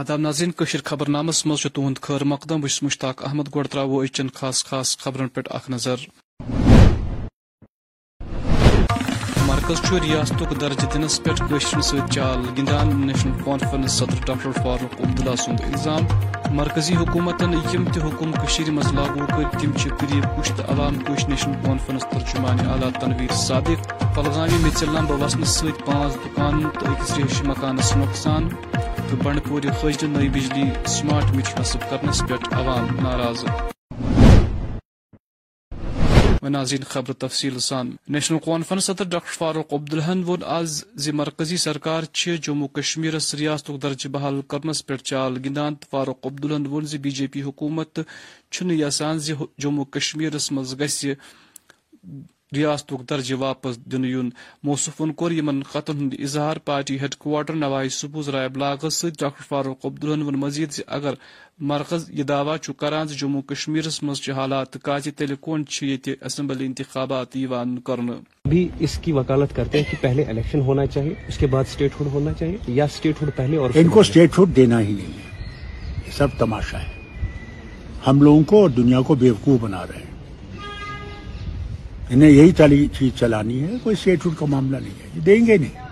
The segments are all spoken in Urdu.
آداب ناظرین کشیر خبر نامس مز تہد خیر مقدم بس مشتاق احمد گوڑ ترو اچن خاص خاص خبرن پہ اخ نظر مرکز ریاست درجہ دنس پہ قشر ست چال گندان نیشنل کانفرنس صدر ڈاکٹر فاروق عبداللہ سند الزام مرکزی حکومتن یم تہ حکم کشیر مز لاگو کر تم قریب کش تو عوام کش نیشنل کانفرنس ترجمان اعلیٰ تنویر صادق پلگامی میژل لمبہ وسنہ ست پانچ دکان تو اکس ریش مکانس نقصان تو بنڈ پور خج نئی بجلی سمارٹ میٹر نصب کرنس پہ عوام ناراض۔ ناظرین خبر تفصیل سان۔ نیشنل کانفرنس صدر ڈاکٹر فاروق عبدالحن وون آز زی مرکزی سرکار جموں کشمیر ریاست درجہ بحال کرنس پہ چال گندان تو فاروق عبدالحن وون زی بی جے پی حکومت یسان زی جموں کشمیرس مز گھ ریاست درجہ واپس دن یون موصفن کور یمن خطن ہند اظہار پارٹی ہیڈ کوارٹر نوائی سبوز رائے بلاگس ست ڈاکٹر فاروق عبدالحن ون مزید زی اگر مرکز یہ دعویٰ کران جموں کشمیر مز حالات کات تیل کون یہ اسمبلی انتخابات کرنے بھی اس کی وکالت کرتے ہیں کہ پہلے الیکشن ہونا چاہیے اس کے بعد اسٹیٹ ہوڈ ہونا چاہیے یا اسٹیٹ ہوڈ پہلے اور ان کو اسٹیٹ ہوڈ دینا ہی نہیں ہے یہ سب تماشا ہے۔ ہم لوگوں کو اور دنیا کو بیوقوف بنا رہے ہیں۔ انہیں یہی چیز چلانی ہے کوئی اسٹیٹ کا معاملہ نہیں ہے یہ دیں گے نہیں۔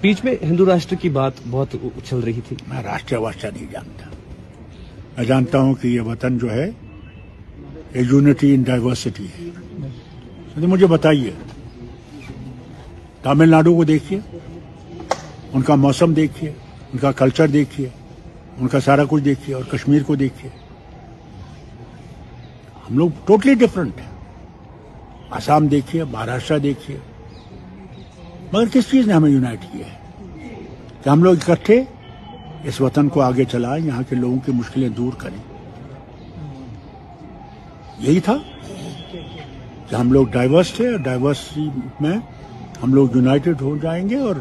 بیچ میں ہندو راشٹر کی بات بہت اچھل رہی تھی۔ میں راشٹر واشٹر نہیں جانتا۔ میں جانتا ہوں کہ یہ وطن جو ہے یہ یونٹی ان ڈائیورسٹی ہے۔ مجھے بتائیے تامل ناڈو کو دیکھیے ان کا موسم دیکھیے ان کا کلچر دیکھیے ان کا سارا کچھ دیکھیے اور کشمیر کو دیکھیے۔ ہم لوگ ٹوٹلی ڈفرنٹ ہیں۔ آسام دیکھیے مہاراشٹر دیکھیے۔ مگر کس چیز نے ہمیں یونائٹ کیا ہے؟ کہ ہم لوگ اکٹھے اس وطن کو آگے چلائیں یہاں کے لوگوں کی مشکلیں دور کریں۔ یہی تھا کہ ہم لوگ ڈائیورس تھے اور ڈائیورسٹی میں ہم لوگ یونائٹڈ ہو جائیں گے اور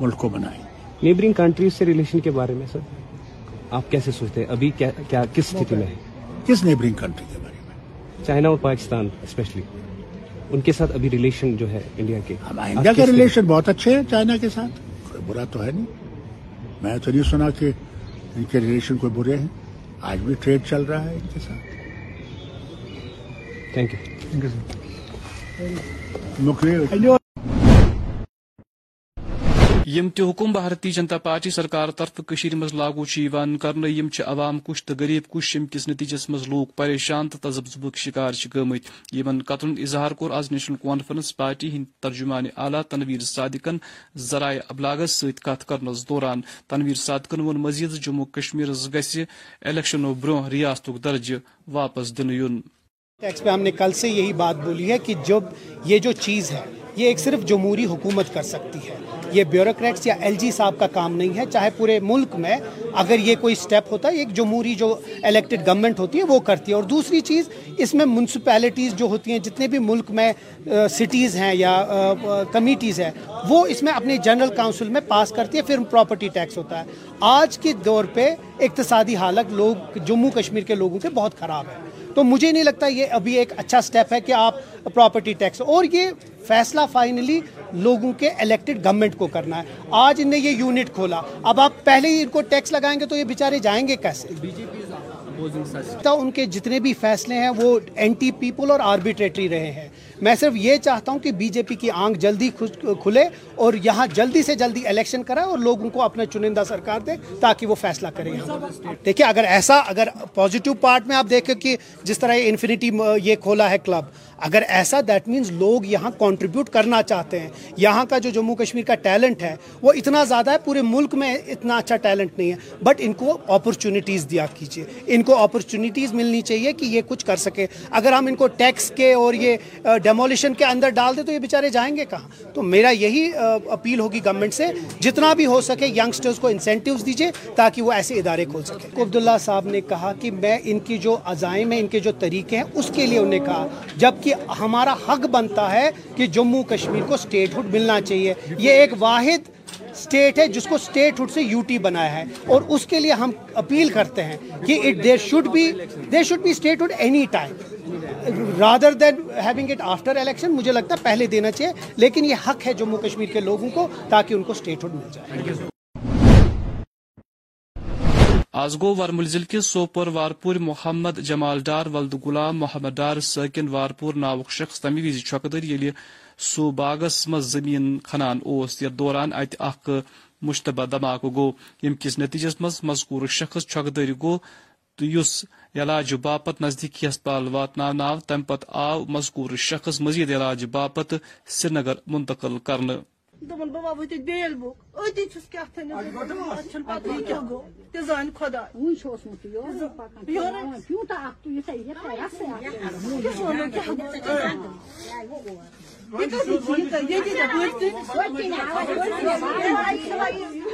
ملک کو بنائیں گے۔ نیبرنگ کنٹریز سے ریلیشن کے بارے میں سر آپ کیسے سوچتے ہیں؟ ابھی کیا کس استھتی میں ہے کس نیبرنگ کنٹری کے بارے میں؟ چائنا اور پاکستان اسپیشلی ان کے ساتھ ابھی ریلیشن جو ہے انڈیا کے. انڈیا کے ریلیشن بہت اچھے ہیں چائنا کے ساتھ؟ کوئی برا تو ہے نہیں. میں تو نہیں سنا کہ ان کے ریلیشن کوئی برے ہیں. آج بھی ٹریڈ چل رہا ہے ان کے ساتھ. تھینک یو یم تہ حکم بھارتی جنتا پارٹی سرکار طرف مز لاگو کرنے یم عوام کش تو غریب کش، یم کس نتیجس مز لوگ پریشان تو تذبذبک شکار گمت یمن قتل اظہار کور آز نیشنل کانفرنس پارٹی ہند ترجمان اعلیٰ تنویر صادقن ذرائع ابلاغس ست کت کرنس دوران۔ تنویر صادقن وون، مزید جموں کشمیر گھ الیکشنوں برو ریاست درجہ واپس دن یون ٹیکس پہ ہم نے کل سے یہی بات بولی ہے کہ جب یہ جو چیز ہے، یہ ایک صرف جمہوری حکومت کر سکتی ہے۔ یہ بیوروکریٹس یا ایل جی صاحب کا کام نہیں ہے، چاہے پورے ملک میں اگر یہ کوئی سٹیپ ہوتا ہے ایک جمہوری جو الیکٹڈ گورنمنٹ ہوتی ہے، وہ کرتی ہے۔ اور دوسری چیز، اس میں منسپیلٹیز جو ہوتی ہیں، جتنے بھی ملک میں سٹیز ہیں یا کمیٹیز ہیں، وہ اس میں اپنے جنرل کاؤنسل میں پاس کرتی ہے، پھر پراپرٹی ٹیکس ہوتا ہے۔ آج کے دور پہ اقتصادی حالت لوگ، جموں کشمیر کے لوگوں کے بہت خراب ہے۔ تو مجھے نہیں لگتا یہ ابھی ایک اچھا سٹیپ ہے کہ آپ پراپرٹی ٹیکس اور یہ فیصلہ فائنلی لوگوں کے الیکٹڈ گورنمنٹ کو کرنا ہے۔ آج ان نے یہ یونٹ کھولا۔ اب آپ پہلے ہی ان کو ٹیکس لگائیں گے تو یہ بیچارے جائیں گے کیسے؟ ان کے جتنے بھی فیصلے ہیں وہ اینٹی پیپل اور آربیٹریٹری رہے ہیں۔ میں صرف یہ چاہتا ہوں کہ بی جے پی کی آنکھ جلدی کھلے اور یہاں جلدی سے جلدی الیکشن کرائے اور لوگوں کو اپنا چنندہ سرکار دے تاکہ وہ فیصلہ کرے دیکھیں اگر ایسا اگر پازیٹیو پارٹ میں آپ دیکھیں کہ جس طرح یہ انفینٹی یہ کھولا ہے کلب اگر ایسا دیٹ مینز لوگ یہاں کنٹریبیوٹ کرنا چاہتے ہیں۔ یہاں کا جو جموں کشمیر کا ٹیلنٹ ہے، وہ اتنا زیادہ ہے، پورے ملک میں اتنا اچھا ٹیلنٹ نہیں ہے۔ بٹ ان کو اپرچونیٹیز دیا کیجیے ان کو اپرچونیٹیز ملنی چاہیے کہ یہ کچھ کر سکے۔ اگر ہم ان کو ٹیکس کے اور یہ ڈیمولیشن کے اندر ڈال دیں تو یہ بیچارے جائیں گے کہاں؟ تو میرا یہی اپیل ہوگی گورنمنٹ سے، جتنا بھی ہو سکے ینگسٹرز کو انسینٹیوز دیجیے تاکہ وہ ایسے ادارے کھول سکیں عبداللہ صاحب نے کہا کہ میں ان کی جو عزائم ہیں، ان کے جو طریقے ہیں، اس کے لیے انہیں کہا، جبکہ ہمارا حق بنتا ہے کہ جموں کشمیر کو اسٹیٹ ہوڈ ملنا چاہیے۔ یہ ایک واحد اسٹیٹ ہے جس کو اسٹیٹ ہوڈ سے یو ٹی بنایا ہے۔ اور اس کے لیے ہم اپیل کرتے ہیں کہ it there should be there should be statehood any time rather than having it after election مجھے لگتا ہے پہلے دینا چاہیے، لیکن یہ حق ہے جموں کشمیر کے لوگوں کو تاکہ ان کو اسٹیٹ ہوڈ مل جائے۔ آز گو ورمل ضلع کس سوپور وارپور محمد جمال ڈار ولد غلام محمد ڈار، ساکن وارپور ناوک شخص تمہ وز چھکدر یل سو باغس مز زمین کھنان اس یتھ دوران ات اخ مشتبہ دھماکہ گو۔ یم کس نتیجس مز مذکور شخص چھکدر گو، تو یس علاج باپت نزدیکی ہسپتال واتن تم پت آو مذکور شخص مزید علاج باپت سری نگر منتقل کرنے دوٚپُن بہٕ وَوٕ تہِ بیل بُک أتی چھُس کیٛاہ تھٲنۍ چھُنہٕ پَتہٕ یہِ کیٛاہ گوٚو تہِ زانہِ خۄدا وُنہِ چھُ اوسمُت یورٕ پَکان تیوٗتاہ اکھ تہٕ یوٗتاہ یہِ رَسٕے کیٛاہ وَنو کیٛاہ گوٚو یہِ کَتہِ چھِ یہِ کَتہِ ییٚتی ژےٚ پٔرۍتھٕے ژٕ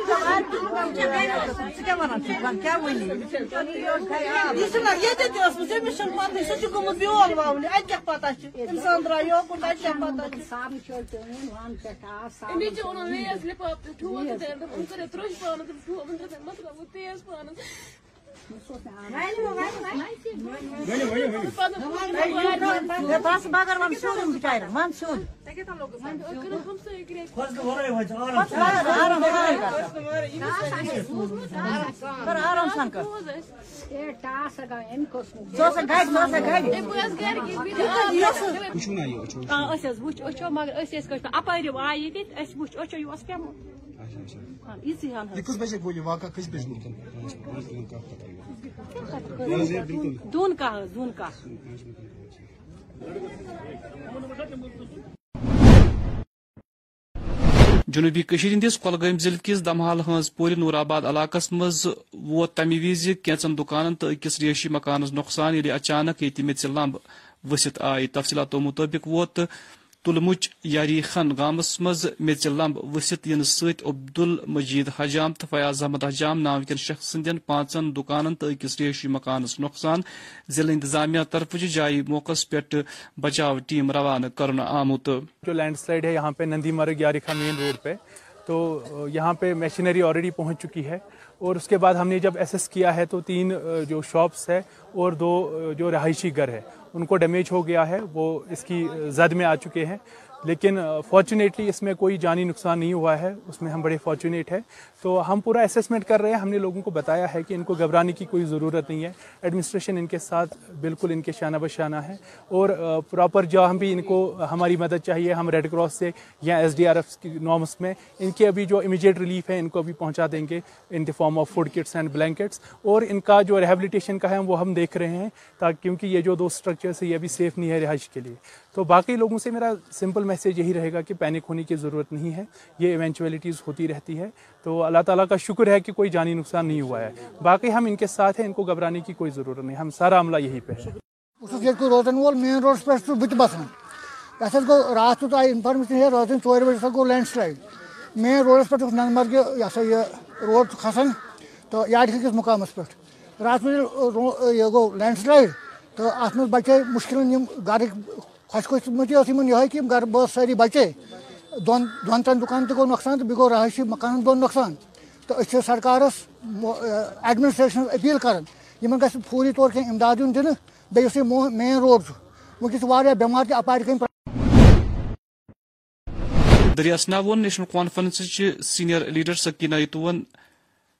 کیٛاہ وَنان چھُکھ وَن کیٛاہ وَنی یہِ چھُنہ ییٚتہِ تہِ ٲسمٕژ أمِس چھُنہٕ پَتہٕ سُہ چھُ گوٚمُت بیول وَونہِ اَتہِ کیٛاہ پَتہ چھِ اِنسان درٛاو یوکُن اَتہِ کیٛاہ پَتہ چھِ صابنہِ چھٲلۍ تہِ أنۍ وانہٕ پٮ۪ٹھ آو صابن نیچے انہوں نے یہ سلپ اپ ٹھو تے دے ان کرے ترش پان تے ٹھو ان مگر بِچارٮ۪ن سیوٚد آرام سان کر بس أسۍ حظ وٕچھ أچھو مگر أسۍ ٲسۍ کٲنٛسہِ اَپٲرۍ آیہِ ییٚتہِ أسۍ وٕچھ أچھو یہِ اوس پیٚومُت کس بجے گوٚو یہِ واقعہ کٔژِ بجہِ گوٚو دوٗن کاہ حظ دوٗن کاہ جنوبی ہندس کولگام ضلع کس دمحال ہنز پور نور آباد علاقس مز ووت تمہ وز کینچن دکانن تو اکس ریشی مکانس نقصان یل اچانک یہ میژ لمب ؤسِتھ آئی تفصیلاتو مطابق ووت تلمچ یاری خان گامس مز میژ لمب ورست ین ست عبد المجید حجام تو فیاض احمد حجام ناوکین شخص سندین پانچن دکانن تو اکس ریشی مکانس نقصان ضلع انتظامیہ طرف جائے موقع پہ بچاؤ ٹیم روانہ کرنا آمت جو لینڈ سلائڈ ہے یہاں پہ نندی مرگ یاریخا مین روڈ پہ۔ تو یہاں پہ مشینری آلریڈی پہنچ چکی ہے۔ اور اس کے بعد ہم نے جب ایسس کیا ہے تو تین جو شاپس ہے اور دو جو رہائشی گھر ہے، ان کو ڈیمیج ہو گیا ہے، وہ اس کی زد میں آ چکے ہیں۔ لیکن فارچونیٹلی اس میں کوئی جانی نقصان نہیں ہوا ہے، اس میں ہم بڑے فارچونیٹ ہیں۔ تو ہم پورا اسیسمنٹ کر رہے ہیں۔ ہم نے لوگوں کو بتایا ہے کہ ان کو گھبرانے کی کوئی ضرورت نہیں ہے۔ ایڈمنسٹریشن ان کے ساتھ بالکل ان کے شانہ بشانہ ہے۔ اور پراپر جہاں بھی ان کو، ہماری مدد چاہیے۔ ہم ریڈ کراس سے یا ایس ڈی آر ایف کی نارمس میں ان کے ابھی جو امیجیٹ ریلیف ہے، ان کو ابھی پہنچا دیں گے in the form of food kits and blankets اور ان کا جو ریہیبلیٹیشن کا ہے، وہ ہم دیکھ رہے ہیں، تاکہ کیونکہ یہ جو دو اسٹرکچرس ہے یہ ابھی سیف نہیں ہے رہائش کے لیے۔ تو باقی لوگوں سے میرا سمپل میسیج یہی رہے گا کہ پینک ہونے کی ضرورت نہیں ہے، یہ ایونچولیٹیز ہوتی رہتی ہے۔ تو اللہ تعالیٰ کا شکر ہے کہ کوئی جانی نقصان نہیں ہوا ہے۔ باقی ہم ان کے ساتھ ہیں، ان کو گھبرانے کی کوئی ضرورت نہیں۔ ہم سارا عملہ یہی پہ ہے روزن وول مین روڈس پہ بت بسان یہ گو رات تو آئی انفارمیشن ہے رات ژور بجے گو لینڈ سلائڈ مین روڈس پہ نندمرگ یہ سا یہ روڈ کھسان تو یاد کس مقامس پہ رات یہ گو لینڈ سلائڈ تو ات مز بچے مشکل گھر خوش قسمتی یہ کہ گھر بہت ساری بچے دون دون ترین دکان تہ گو نقصان تو بیٚیہِ گوٚو رہٲیشی مکانن دون نقصان تو أسۍ چھِ سرکارس ایڈمنسٹریشن اپیل کران یمن گژھِ فوری طور کینٛہہ امداد یُن دِنہٕ بیٚیہِ یُس یہِ مین روڈ چھُ وٕنکٮ۪س چھِ واریاہ بٮ۪مار تہِ اپارِ دریاسنا وون national conference senior leader Sakina یتون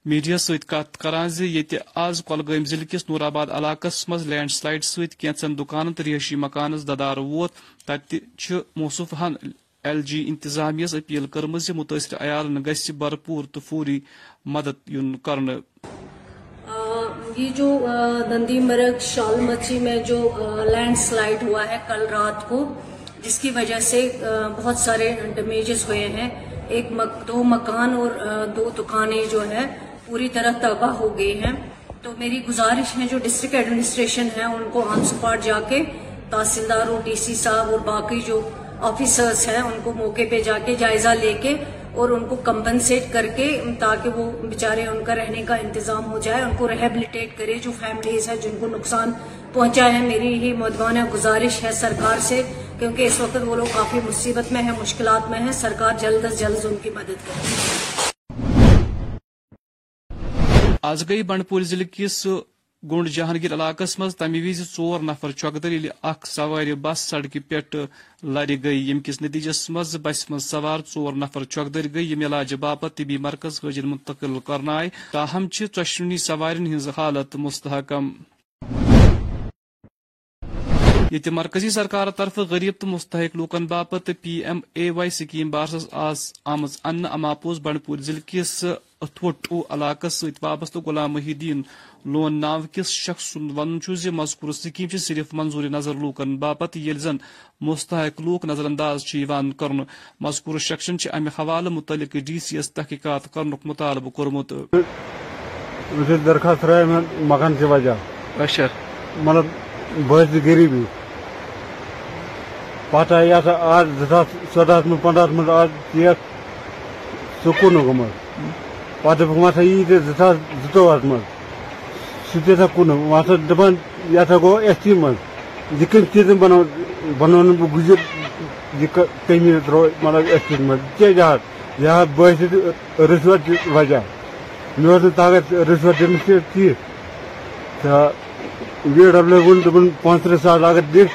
media ست کت کران آز کۄلگٲمۍ ضلع کِس نور آباد علاقس منٛز لینڈ سلایڈ سۭتۍ کینژن دُکانن تہٕ رِہٲیشی مکانس ددار ووت، تتہِ چھِ ایل جی انتظامیہ اپیل کرمٕژ زِ مُتٲثر عیالن گژھِ بھرپور تہٕ فوری مدد یُن کرنہٕ۔ یہ جو نندی مرگ، شال مچی میں جو لینڈ سلائڈ ہوا ہے کل رات کو، جس کی وجہ سے بہت سارے ڈیمیجز ہوئے ہیں۔ ایک دو مکان اور دو دکانیں جو ہے پوری طرح تباہ ہو گئی ہیں۔ تو میری گزارش ہے جو ڈسٹرکٹ ایڈمنسٹریشن ہے، ان کو آن سپاٹ جا کے تحصیلدار اور ڈی سی صاحب اور باقی جو آفیسرس ہیں، ان کو موقع پہ جا کے جائزہ لے کے اور ان کو کمپنسیٹ کر کے تاکہ وہ بیچارے ان کا رہنے کا انتظام ہو جائے، ان کو ریہیبلیٹیٹ کرے جو فیملیز ہیں جن کو نقصان پہنچا ہے۔ میری ہی مدوانہ گزارش ہے سرکار سے، کیونکہ اس وقت وہ لوگ کافی مصیبت میں ہیں، مشکلات میں ہیں۔ سرکار جلد از جلد ان کی مدد کرے۔ آز گئی بنڈپور ضلع کس گونڈ جہانگیر علاقس مز تمہ وز ژور نفر چۄکدر ییٚلہِ اکھ سوارِ بس سڑکہِ پٮ۪ٹھ لرِ گٔیہِ ییٚمہِ کِس نٔتیٖجس منٛز بسہِ منٛز سوار ژور نفر چۄکدر گٔیہِ یِم علاجہِ باپتھ طبی مرکز حٲضِر منتقل کرنہٕ آیہِ تاہم چھِ ژۄشوٕنی سوارٮ۪ن ہٕنٛز حالت مستحکم۔ ییٚتہِ مرکزی سرکار طرفہٕ غریب تہٕ مستحق لوٗکن باپتھ پی ایم اے واے سکیٖم بارسس آز آمٕژ اننہٕ اماپوٚز بنڈپور ضلعہٕ کِس اتھوٹو علاقس سۭتۍ وابستہٕ غلام محی الدین لون ناو کِس شخص سُنٛد چھُ زِ مذکور سکیٖم صرف منظوٗری نظر لوٗکن باپتھ ییٚلہِ زن مستحق لوٗکھ نظر انداز کرنہٕ۔ مذکور شخصن امہِ حوالہٕ مُتعلق ڈی سی یس تحقیقات کرنُک مُطالبہٕ کوٚرمُت۔ درخواست ترٛٲے مےٚ مکان کہِ وجہ۔ اچھا۔ مطلب بہٕ ٲسۍ غریٖبی۔ پتہٕ آیہِ یتھ آز زٕ ساس ژۄدہس منٛز پنٛدہس منٛز آز سکوٗنہٕ گوٚمُت پتہٕ دوٚپُکھ وۄنۍ ہسا یی ژےٚ زٕ ساس زٕتووُہس منٛز سُہ تہِ ہسا کُنُکھ وۄنۍ دپان ایس ٹی منٛز یہِ بنو بنوونہٕ بہٕ گُجر یہِ مطلب ایس ٹی منٛز کیٛازِ حظ یہِ حظ وجہ مےٚ اوس نہٕ طاقت رِشوت دِنس کینٛہہ تہٕ وی ڈبلیو ووٚن دوٚپُن پانٛژترٕٛہ ساس اگر دِکھ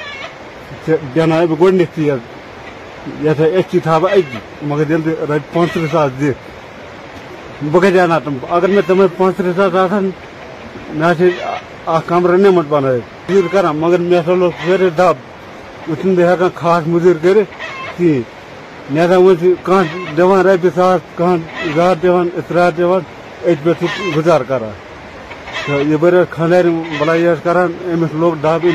ژےٚ دیٛاوناوے بہٕ گۄڈٕنیتھٕے حظ ایس ٹی تھاو بہٕ أتی مگر ییٚلہِ ژٕ رۄپیہِ ساس دِکھ بہٕ کتہِ انہٕ ہا تِم اگر مےٚ تِمے ساس آسہن مےٚ ہسا اکھ کمرٕ نِمُت بنٲوِتھ کران مگر مےٚ ہسا لوگ سٲرٕے دب بہٕ چھُس نہٕ خاص موٚزوٗرۍ کٔرِتھ کِہیٖنۍ مےٚ ہسا وۄنۍ کانٛہہ دِوان ساس کانٛہہ زٕ ہتھ دِوان اِطراح دِوان أتھۍ پٮ۪ٹھ چھُ گُزارٕ کران تہٕ یپٲرۍ ٲس خانٛدارِ کران لوگ دب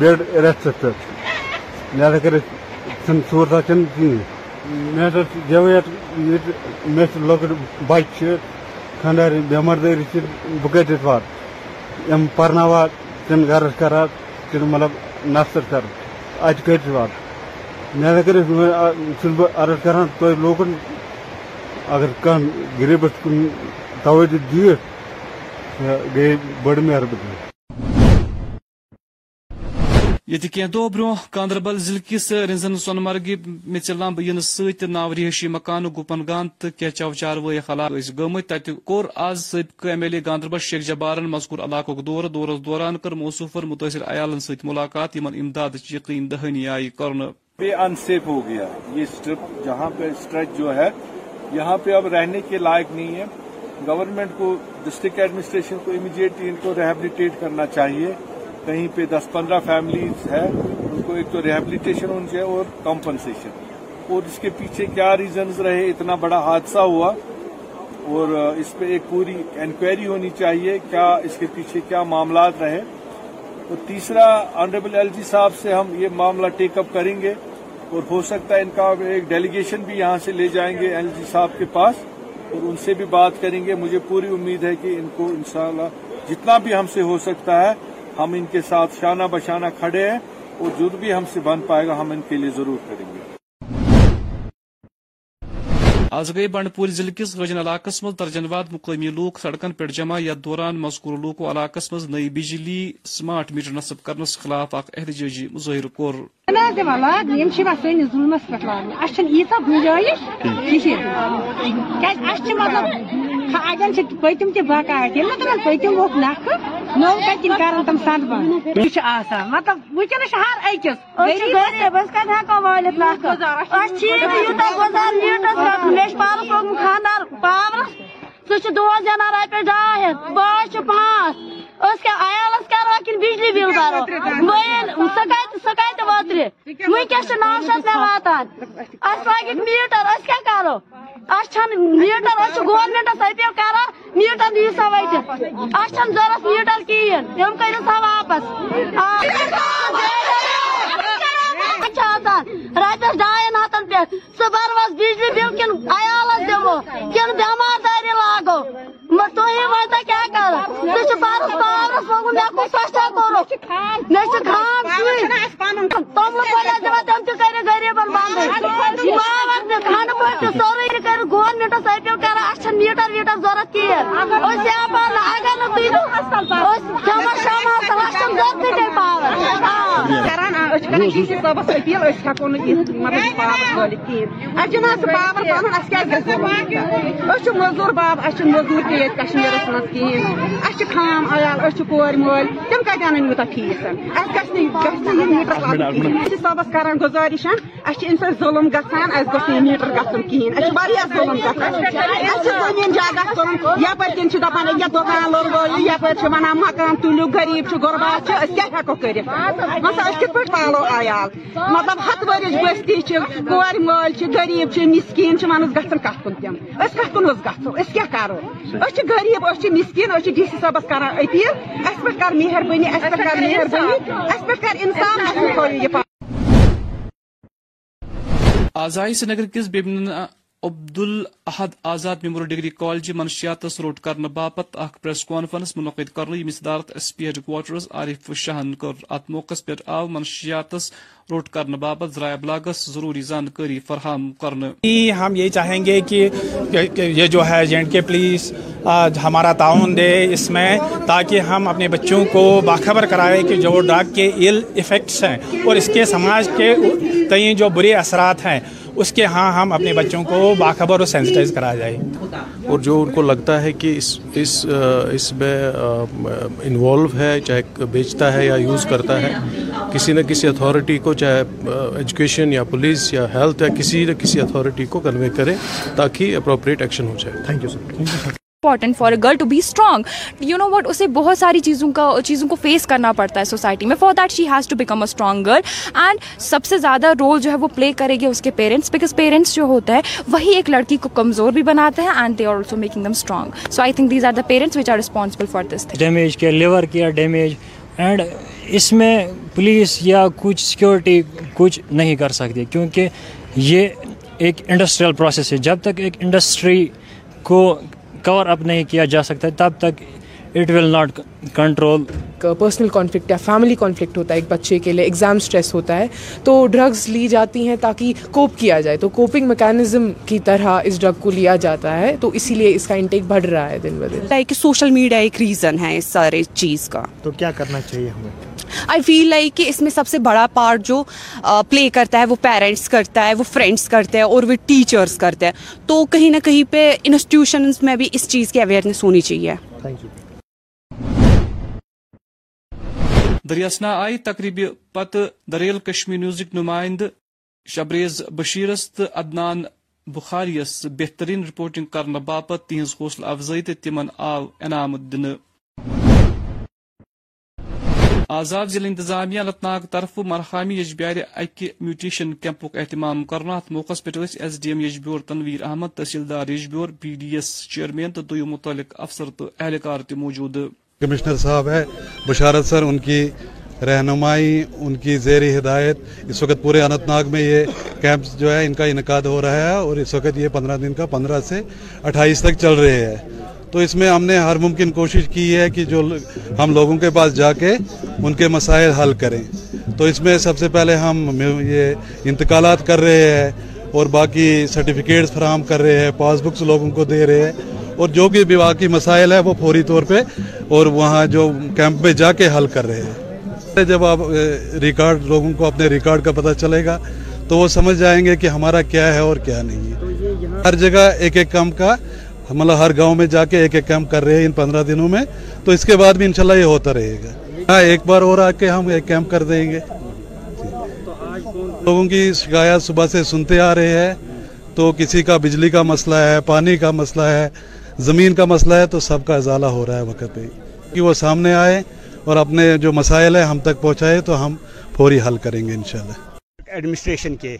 بیڈ ریسٹس پٮ۪ٹھ لہذا کٔرِتھ چھُنہٕ صوٗرتھا چھنہٕ کِہیٖنۍ مےٚ ہسا چھِ مےٚ چھِ لۄکٕٹۍ بچہِ چھِ خانٛدارِ بٮ۪ماردٲری چھِ بہٕ کتہِ واتہٕ یِم پرناوان کِنہٕ گرس کران کِنہٕ مطلب نفر کران اتہِ کتہِ واتہٕ لہذا کٔرِتھ چھُس بہٕ عرض کران تُہۍ لوٗکن اگر کانٛہہ غریٖبس کُن توجہ دِیِتھ گٔیے بٔڑ مہربٲنی ییٚتہِ کینٛہہ دۄہ برونٛہہ گاندربل ضلعہٕ کِس رِنزن سۄنہٕ مرگہِ میژِ لمب یِنہٕ سۭتۍ ناو رِہٲیشی مکانہٕ گُپن گان تہٕ کینٛژو چاروٲے خلاف ٲسۍ گٔمٕتۍ تتہِ کوٚر آز سٲبقہٕ M L A Ganderbal Sheikh جبارن مذکور علاقُک دورٕ دورس دوران کٔر موصوٗفن مُتٲثر عیالن سۭتۍ مُلاقات، یِمن امدادٕچ یقین دہانی آیہِ کرنہٕ پہ انسیف ہو گیا یہ اسٹرپ جہاں پہ اسٹریچ جو ہے، یہاں پہ اب رہنے کے لائق نہیں ہے۔ گورنمنٹ کو، ڈسٹرکٹ ایڈمنسٹریشن کو امیڈیٹلی ان کو ریہیبلیٹیٹ کرنا چاہیے۔ کہیں پہ دس پندرہ فیملیز ہے، ان کو ایک تو ریہیبلیٹیشن ہونی چاہیے اور کمپنسیشن اور اس کے پیچھے کیا ریزنز رہے؟ اتنا بڑا حادثہ ہوا اور اس پہ ایک پوری انکوائری ہونی چاہیے، کیا اس کے پیچھے کیا معاملات رہے؟ اور تیسرا آنریبل ایل جی صاحب سے ہم یہ معاملہ ٹیک اپ کریں گے اور ہو سکتا ہے ان کا ایک ڈیلیگیشن بھی یہاں سے لے جائیں گے ایل جی صاحب کے پاس اور ان سے بھی بات کریں گے۔ مجھے پوری امید ہے کہ ان کو انشاءاللہ جتنا بھی ہم سے ہو سکتا ہے ہم ان کے ساتھ شانہ بشانہ کھڑے ہیں اور جو بھی ہم سے بن پائے گا ہم ان کے لیے ضرور کریں گے۔ آز گئی بنڈپور ضلع کس غجن علاقس مز درجن واد مقامی لوک سڑکن پہ جمع یتھ دوران مذکور لوکو علاقس مز نئی بجلی سمارٹ میٹر نصب کرنس خلاف اخ احتجاجی مظاہر کور۔ ظُلمس چھِ مطلب اَڑٮ۪ن چھِ پٔتِم تہِ بقایت ییٚلہِ نہٕ تِمن پٔتِم ووٚتھ نکھٕ نوٚو کَتہِ تِم کَرن تِم سد بنٛد یہِ چھُ آسان مطلب وٕنکٮ۪نس چھِ ہر أکِس مےٚ چھِ پانس لوگمُت خانٛدار پاورس سُہ چھُ دۄہس زینان رۄپیس ڈاے ہتھ بٲژ چھِ پانٛژھ أسۍ کیٛاہ عیالس کروا کِنہٕ بجلی بِل برو بہٕ سُہ کتہِ سُہ کتہِ وترِ وٕنکٮ۪س چھِ نو شیٚتھ مےٚ واتان اَسہِ لٲگِکھ میٖٹر أسۍ کیٛاہ کرو اچھا میٹر اس أسۍ اپیل گورمینٹس أپیٖل کران میٖٹر دِیو سا ؤٹِتھ اَسہِ ضرورت میٹر میٖٹر تم تِم سا واپس رپیس ڈائن ہاتن ڈاین ہتن بروس بجلی بل کن عیالس دمو کن بیمار داری لاگو پاورس لوگمُت مےٚ کُس مےٚ تِم تہِ غریٖبن پاور کھنڈٕ سورُے اَسہِ چھَنہٕ میٖٹر ویٖٹر ضروٗرت کِہیٖنۍ أسۍ زینہٕ نہٕ اگر نہٕ تُہۍ أسۍ جمع شمع اَسہِ چھَنہٕ ضروٗرتٕے تیٚلہِ پاور کران أسۍ چھِ کران ڈی سی صٲبس أپیٖل أسۍ ہٮ۪کو نہٕ یِتھ مطلب پاور کھٲلِتھ کِہیٖنۍ اَسہِ چھُنہٕ حظ پاور بنُن اَسہِ کیٛازِ گژھِ ظُلم أسۍ چھِ مٔزوٗر باب اَسہِ مٔزوٗر تہِ ییٚتہِ کشمیٖرس منٛز کِہیٖنۍ اَسہِ چھِ خام عیال أسۍ چھِ کورِ مٲلۍ تِم کتہِ اَنن یوٗتاہ فیٖس اَسہِ گژھِ نہٕ گژھِ نہٕ یہِ میٖٹر لاگُن کِہیٖنۍ ڈی سی صٲبس کران گُزٲرِش اَسہِ چھِ اَمہِ سۭتۍ ظُلم گژھان اَسہِ گوٚژھ نہٕ یہِ میٖٹر گژھُن کِہیٖنۍ اَسہِ چھُ واریاہ ظُلم گژھان اَسہِ چھِ زٔمیٖن جگہ تُلُن یپٲرۍ کِنۍ چھِ دپان أکیاہ دُکان لوٚرگٲیِو یپٲرۍ چھِ ونان مکان تُلِو غریٖب چھِ غربات چھِ أسۍ کیٛاہ ہٮ۪کو کٔرِتھ مثلاً أسۍ کِتھ پٲٹھۍ پالو عیال مطلب ہتھ ؤرِش بستی چھِ کورِ مٲلۍ چھِ غریٖب چھِ مسکیٖن چھِ ونس گژھن کتھ کُن تِم أسۍ کتھ کُن حظ گژھو أسۍ کیٛاہ کرو أسۍ چھِ غریٖب أسۍ چھِ مِسکیٖن أسۍ چھِ ڈی سی صٲبَس کران أپیٖل اَسہِ پٮ۪ٹھ کر مہربٲنی اَسہِ پٮ۪ٹھ کر مہربٲنی اَسہِ پٮ۪ٹھ کر اِنسان اَسہِ تھٲیِو یہِ پا آزائی سرینگر کِس Bemina Abdul Ahad Azad memorial degree college منشیاتس route کرنے باپت اخ پریس کانفرنس منعقد کرنے یمہ صدارت S P headquarters Arif شاہن کر ات موقع پہ آو، منشیاتس روٹ کرنے باپت ذرائع ابلاغس ضروری زانکاری فراہم کرنے جی، ہم یہی چاہیں گے کہ یہ جو ہے جے اینڈ کے پولیس ہمارا تعاون دے اس میں، تاکہ ہم اپنے بچوں کو باخبر کرائیں کہ جو ڈرگ کے ایل افیکٹس ہیں اور اس کے سماج کے کئی جو برے اثرات ہیں اس کے ہاں ہم اپنے بچوں کو باخبر اور سینسٹائز کرا جائے۔ اور جو ان کو لگتا ہے کہ اس اس اس میں انوالو ہے چاہے بیچتا ہے یا یوز کرتا ہے کسی نہ کسی اتھارٹی کو چاہے ایجوکیشن یا پولیس یا ہیلتھ یا کسی نہ کسی اتھارٹی کو کنوے کرے تاکہ اپروپریٹ ایکشن ہو جائے۔ Thank you sir important for a girl to be strong you know what اسے بہت ساری چیزوں کا چیزوں کو فیس کرنا پڑتا ہے سوسائٹی میں. For that she has to become a strong girl and سب سے زیادہ رول جو ہے وہ پلے کرے گی اس کے پیرنٹس بیکاز پیرنٹس جو ہوتا ہے، وہی ایک لڑکی کو کمزور بھی بناتے ہیں and they are also making them strong so I think these are the parents which are responsible for this damage کیا لیور کیا ڈیمیج اینڈ اس میں پولیس یا کچھ سیکورٹی کچھ نہیں کر سکتی کیونکہ یہ ایک انڈسٹریل پروسیس ہے جب تک ایک انڈسٹری کو کور اپ نہیں کیا جا سکتا تب تک it will not control personal conflict یا فیملی کانفلکٹ ہوتا ہے ایک بچے کے لیے ایگزام اسٹریس ہوتا ہے۔ تو ڈرگز لی جاتی ہیں تاکہ کوپ کیا جائے۔ تو کوپنگ میکینزم کی طرح اس ڈرگ کو لیا جاتا ہے۔ تو اسی لیے اس کا انٹیک بڑھ رہا ہے دن بدن لائک سوشل میڈیا ایک ریزن ہے اس سارے چیز کا۔ تو کیا کرنا چاہیے ہمیں؟ آئی فیل لائک کہ اس میں سب سے بڑا پارٹ جو پلے کرتا ہے وہ پیرنٹس کرتا ہے وہ فرینڈس کرتے ہیں اور وہ ٹیچرس کرتے ہیں۔ تو کہیں نہ کہیں پہ انسٹیٹیوشنز میں بھی اس چیز کی اویئرنیس ہونی چاہیے۔ دریاسنا آئی تقریبی پتہ دریل کشمیر نیوزک نمائندہ شبریز بشیرس تو ادنان بخاریس بہترین رپورٹنگ کرنے باپت تہذ حوصلہ افزائی تو تمن آو انعام دن۔ آزاد ضلع انتظامیہ اننت ناگ طرف مرحامی یجبیار اکہ میوٹیشن کیمپک اہتمام کرنا ات موقع پہ ایس ڈی ایم یجبیور تنویر احمد، تحصیلدار یجبیور پی ڈی ایس چیئرمین تو دو متعلق افسر تو اہلکار تہ موجود۔ کمشنر صاحب ہے، بشارت سر، ان کی رہنمائی، ان کی زیر ہدایت۔ اس وقت پورے اننت ناگ میں یہ کیمپس جو ہے، ان کا انعقاد ہو رہا ہے اور اس وقت یہ پندرہ دن کا، پندرہ سے اٹھائیس تک چل رہے ہیں۔ تو اس میں ہم نے ہر ممکن کوشش کی ہے کہ جو ہم لوگوں کے پاس جا کے ان کے مسائل حل کریں۔ تو اس میں سب سے پہلے ہم یہ انتقالات کر رہے ہیں اور باقی سرٹیفکیٹس فراہم کر رہے ہیں پاس بکس لوگوں کو دے رہے ہیں۔ اور جو بھی باقی مسائل ہے وہ فوری طور پہ اور وہاں جو کیمپ میں جا کے حل کر رہے ہیں۔ جب آپ ریکارڈ لوگوں کو اپنے ریکارڈ کا پتہ چلے گا تو وہ سمجھ جائیں گے کہ ہمارا کیا ہے اور کیا نہیں ہے۔ ہر جگہ ایک ایک کام کا مطلب ہر گاؤں میں جا کے ایک ایک کیمپ کر رہے ہیں ان پندرہ دنوں میں، تو اس کے بعد بھی انشاءاللہ یہ ہوتا رہے گا۔ ہاں ایک بار اور آ کے ہم ایک کیمپ کر دیں گے۔ جی۔ لوگوں کی شکایات صبح سے سنتے آ رہے ہیں۔ تو کسی کا بجلی کا مسئلہ ہے، پانی کا مسئلہ ہے، زمین کا مسئلہ ہے، تو سب کا ازالہ ہو رہا ہے وقت پہ۔ کہ وہ سامنے آئے اور اپنے جو مسائل ہیں ہم تک پہنچائے، تو ہم فوری حل کریں گے انشاءاللہ۔ ایڈمنسٹریشن کے،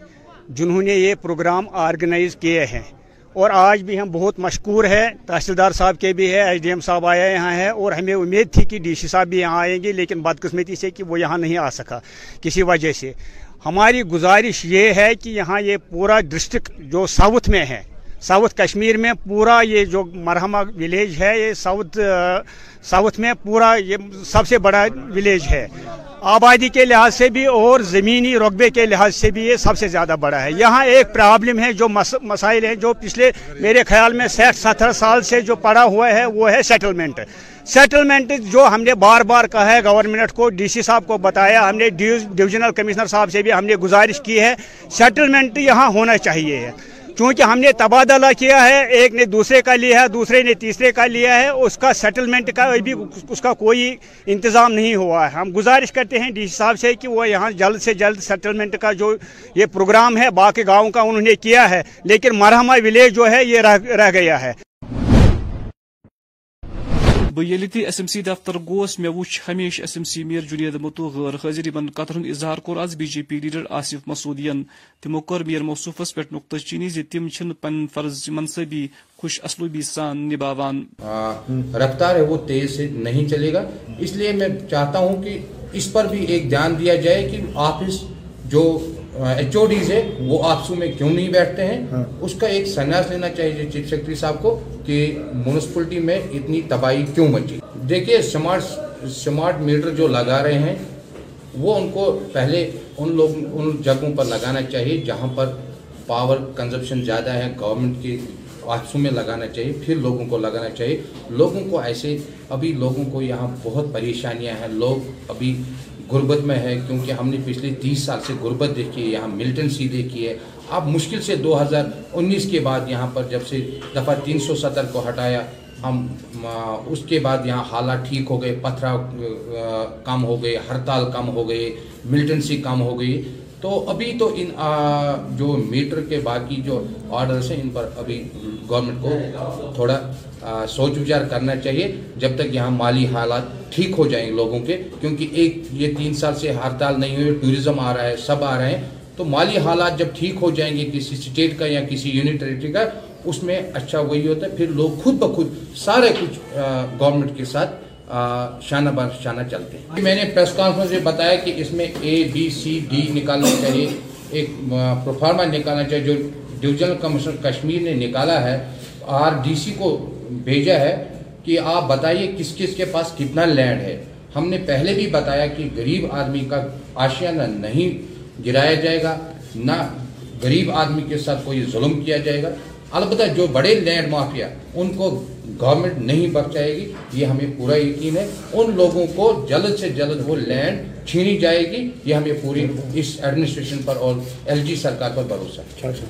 جنہوں نے یہ پروگرام آرگنائز کیے ہیں اور آج بھی ہم بہت مشکور ہے تحصیلدار صاحب کے بھی ہے ایس ڈی ایم صاحب آیا یہاں ہے اور ہمیں امید تھی کہ ڈی سی صاحب بھی یہاں آئیں گے، لیکن بدقسمتی سے کہ وہ یہاں نہیں آ سکا کسی وجہ سے۔ ہماری گزارش یہ ہے کہ یہاں یہ پورا ڈسٹرکٹ جو ساؤتھ میں ہے، ساؤتھ کشمیر میں پورا یہ جو مرہمہ ولیج ہے، یہ ساؤتھ ساؤتھ میں پورا یہ سب سے بڑا ولیج ہے۔ آبادی کے لحاظ سے بھی اور زمینی رقبے کے لحاظ سے بھی یہ سب سے زیادہ بڑا ہے۔ یہاں ایک پرابلم ہے جو مسائل ہیں جو پچھلے میرے خیال میں سیٹھ ستھر سال سے جو پڑا ہوا ہے وہ ہے سیٹلمنٹ سیٹلمنٹ جو ہم نے بار بار کہا ہے گورنمنٹ کو ڈی سی صاحب کو بتایا، ہم نے ڈیویژنل کمشنر صاحب سے بھی ہم نے گزارش کی ہے۔ سیٹلمنٹ یہاں ہونا چاہیے۔ چونکہ ہم نے تبادلہ کیا ہے، ایک نے دوسرے کا لیا ہے دوسرے نے تیسرے کا لیا ہے، اس کا سیٹلمنٹ کا بھی اس کا کوئی انتظام نہیں ہوا ہے۔ ہم گزارش کرتے ہیں ڈی سی صاحب سے کہ وہ یہاں جلد سے جلد سیٹلمنٹ کا جو یہ پروگرام ہے باقی گاؤں کا انہوں نے کیا ہے، لیکن مرحمہ ولیج جو ہے یہ رہ گیا ہے۔ بہ تھی تہ ایس ایم سی دفتر گوس مے وچھ ہمیشہ S M C Mir Junaid متو غیر حاضر یمن قطر ہند اظہار کور آز B J P leader Asif مسعودین تمو کور میر موصوفس پہ نقطہ چینی زی تم چن پن فرض منصبی خوش اسلوبی سان نباوان. رفتار ہے وہ تیز سے نہیں چلے گا۔ اس لیے میں چاہتا ہوں کہ اس پر بھی ایک دھیان دیا جائے کہ آفس جو ایچ او ڈیز ہے وہ آپسو میں کیوں نہیں بیٹھتے ہیں؟ ہاں۔ اس کا ایک سنیاس لینا چاہیے چیف سیکرٹری صاحب کو کہ میونسپلٹی میں اتنی تباہی کیوں مچی؟ دیکھیے سمارٹ سمارٹ میٹر جو لگا رہے ہیں وہ ان کو پہلے ان لوگ ان جگہوں پر لگانا چاہیے جہاں پر پاور کنزپشن زیادہ ہے گورنمنٹ کے آفسوں میں لگانا چاہیے پھر لوگوں کو لگانا چاہیے۔ لوگوں کو ایسے ابھی لوگوں کو یہاں بہت پریشانیاں ہیں۔ لوگ ابھی غربت میں ہے، کیونکہ ہم نے پچھلے تیس سال سے غربت دیکھی ہے، یہاں ملٹنسی دیکھی ہے۔ اب مشکل سے دو ہزار انیس کے بعد یہاں پر جب سے دفعہ تین سو ستر کو ہٹایا، ہم اس کے بعد یہاں حالات ٹھیک ہو گئے، پتھرا کم ہو گئے، ہڑتال کم ہو گئے ملٹنسی کم ہو گئی۔ تو ابھی تو ان جو میٹر کے باقی جو آرڈرز ہیں، ان پر ابھی گورنمنٹ کو تھوڑا سوچ وچار کرنا چاہیے۔ جب تک یہاں مالی حالات ٹھیک ہو جائیں لوگوں کے، کیونکہ ایک، یہ تین سال سے ہڑتال نہیں ہوئی، ٹوریزم آ رہا ہے، سب آ رہے ہیں۔ تو مالی حالات جب ٹھیک ہو جائیں گے کسی سٹیٹ کا یا کسی یونیٹریٹری کا، اس میں اچھا وہی ہوتا ہے۔ پھر لوگ خود بخود سارے کچھ گورنمنٹ کے ساتھ شانہ بر شانہ چلتے ہیں۔ میں نے پریس کانفرنس میں بتایا کہ اس میں اے بی سی ڈی نکالنا چاہیے۔ ایک پروفارما نکالنا چاہیے جو ڈویژنل کمشنر کشمیر نے نکالا ہے۔ آر ڈی سی کو بھیجا ہے کہ آپ بتائیے کس کس کے پاس کتنا لینڈ ہے۔ ہم نے پہلے بھی بتایا کہ غریب آدمی کا آشیانہ نہیں گرایا جائے گا، نہ غریب آدمی کے ساتھ کوئی ظلم کیا جائے گا۔ البتہ جو بڑے لینڈ مافیا ان کو گورنمنٹ نہیں بخشائے گی یہ ہمیں پورا یقین ہے۔ ان لوگوں کو جلد سے جلد وہ لینڈ چھینی جائے گی یہ ہمیں پوری اس ایڈمنسٹریشن پر اور ایل جی سرکار پر بھروسہ ہے۔ اچھا، اچھا۔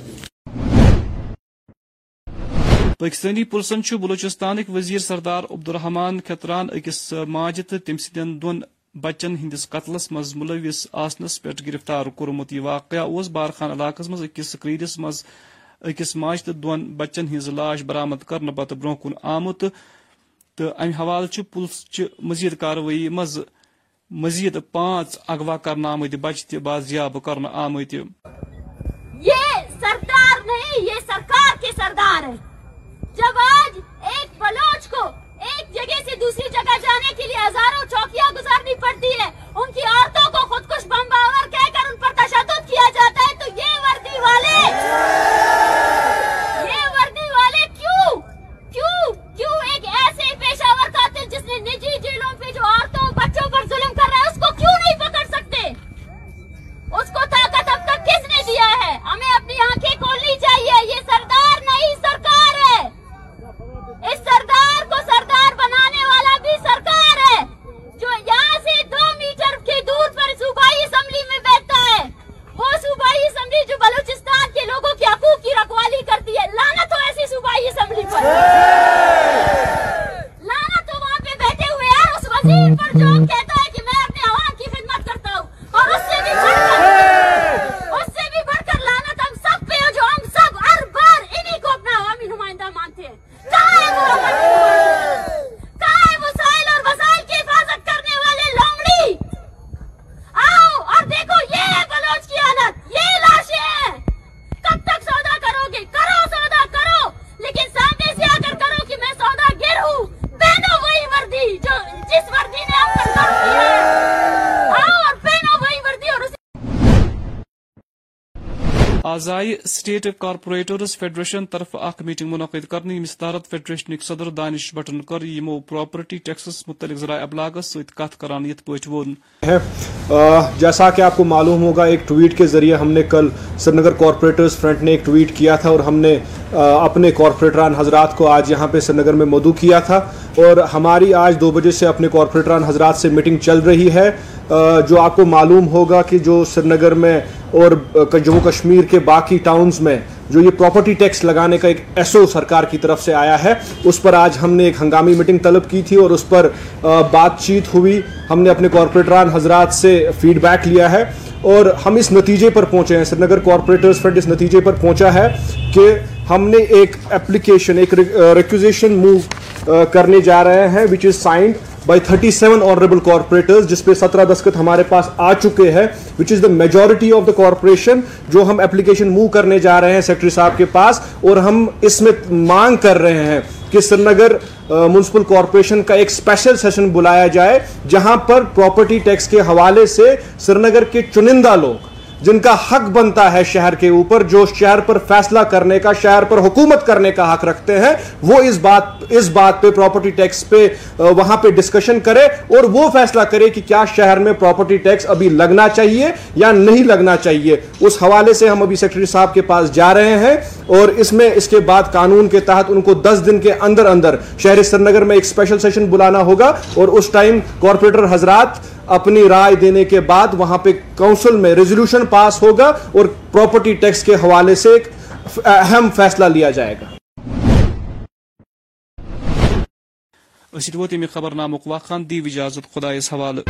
پاکستانی پلسن بلوچستان وزیر سردار عبدالرحمان خطران اکس ماجد تم سند دون بچن ہندس قتلس مز ملوث آسنس پہ گرفتار کورمت یہ واقعہ اس بارخان علاقہ مز اکس سکریڈس مز اکس ماجہ تو دون بچن ہز لاش برامد کرنا پتہ برو کن آمت۔ تو امہ حوالہ چھ پولیس چہ مزید کاروی مز مزید پانچ اغوا کرنا آمت بچہ تہ بازیاب کرنے آمت یہ سردار نہیں، یہ سرکار کے سردار ہے جب آج ایک بلوچ کو ایک جگہ سے دوسری جگہ جانے کے لیے ہزاروں چوکیاں گزارنی پڑتی ہے ان کی عورتوں کو خودکش بم باور کہہ کر ان پر کیا جاتا ہے تو یہ وردی والے! آز آئی سٹیٹ کارپوریٹرز فیڈریشن طرف اخ میٹنگ منعقد کرنے یمس تحت فیڈریشنک صدر دانش بٹن کر یمو پراپرٹی ٹیکسس متعلق ذرائع ابلاغس ست کت کران یت پہ وون۔ جیسا کہ آپ کو معلوم ہوگا، ایک ٹویٹ کے ذریعے ہم نے کل سری نگر کارپوریٹرز فرنٹ نے ایک ٹویٹ کیا تھا اور ہم نے اپنے کارپوریٹران حضرات کو آج یہاں پہ سری نگر میں مدعو کیا تھا۔ اور ہماری آج دو بجے سے اپنے کارپوریٹران حضرات سے میٹنگ چل رہی ہے۔ جو آپ کو معلوم ہوگا کہ جو سری نگر میں اور جموں کشمیر کے باقی ٹاؤنز میں جو یہ پراپرٹی ٹیکس لگانے کا ایک ایسو سرکار کی طرف سے آیا ہے، اس پر آج ہم نے ایک ہنگامی میٹنگ طلب کی تھی اور اس پر بات چیت ہوئی۔ ہم نے اپنے کارپوریٹران حضرات سے فیڈ بیک لیا ہے اور ہم اس نتیجے پر پہنچے ہیں۔ سری نگر کارپوریٹرز فرنٹ اس نتیجے پر پہنچا ہے کہ ہم نے ایک اپلیکیشن ایک ریکوزیشن موو کرنے جا رہے ہیں which is signed by thirty seven honourable corporators جس پہ سترہ دستخط ہمارے پاس آ چکے ہیں which is the majority of the corporation جو ہم اپلیکیشن موو کرنے جا رہے ہیں سیکٹری صاحب کے پاس، اور ہم اس میں مانگ کر رہے ہیں کہ سری نگر میونسپل کارپوریشن کا ایک اسپیشل سیشن بلایا جائے، جہاں پر پراپرٹی ٹیکس کے حوالے سے سری نگر کے چنندہ لوگ جن کا حق بنتا ہے شہر کے اوپر، جو شہر پر فیصلہ کرنے کا، شہر پر حکومت کرنے کا حق رکھتے ہیں، وہ اس بات اس بات پہ پراپرٹی ٹیکس پہ وہاں پہ ڈسکشن کرے اور وہ فیصلہ کرے کہ کیا شہر میں پراپرٹی ٹیکس ابھی لگنا چاہیے یا نہیں لگنا چاہیے۔ اس حوالے سے ہم ابھی سیکرٹری صاحب کے پاس جا رہے ہیں اور اس میں اس کے بعد قانون کے تحت ان کو دس دن کے اندر اندر شہر سری نگر میں ایک اسپیشل سیشن بلانا ہوگا اور اس ٹائم کارپوریٹر حضرات اپنی رائے دینے کے بعد وہاں پہ کاؤنسل میں ریزولوشن پاس ہوگا اور پراپرٹی ٹیکس کے حوالے سے ایک اہم فیصلہ لیا جائے گا۔ خبر نامک واقع دی اجازت خدا اس حوالہ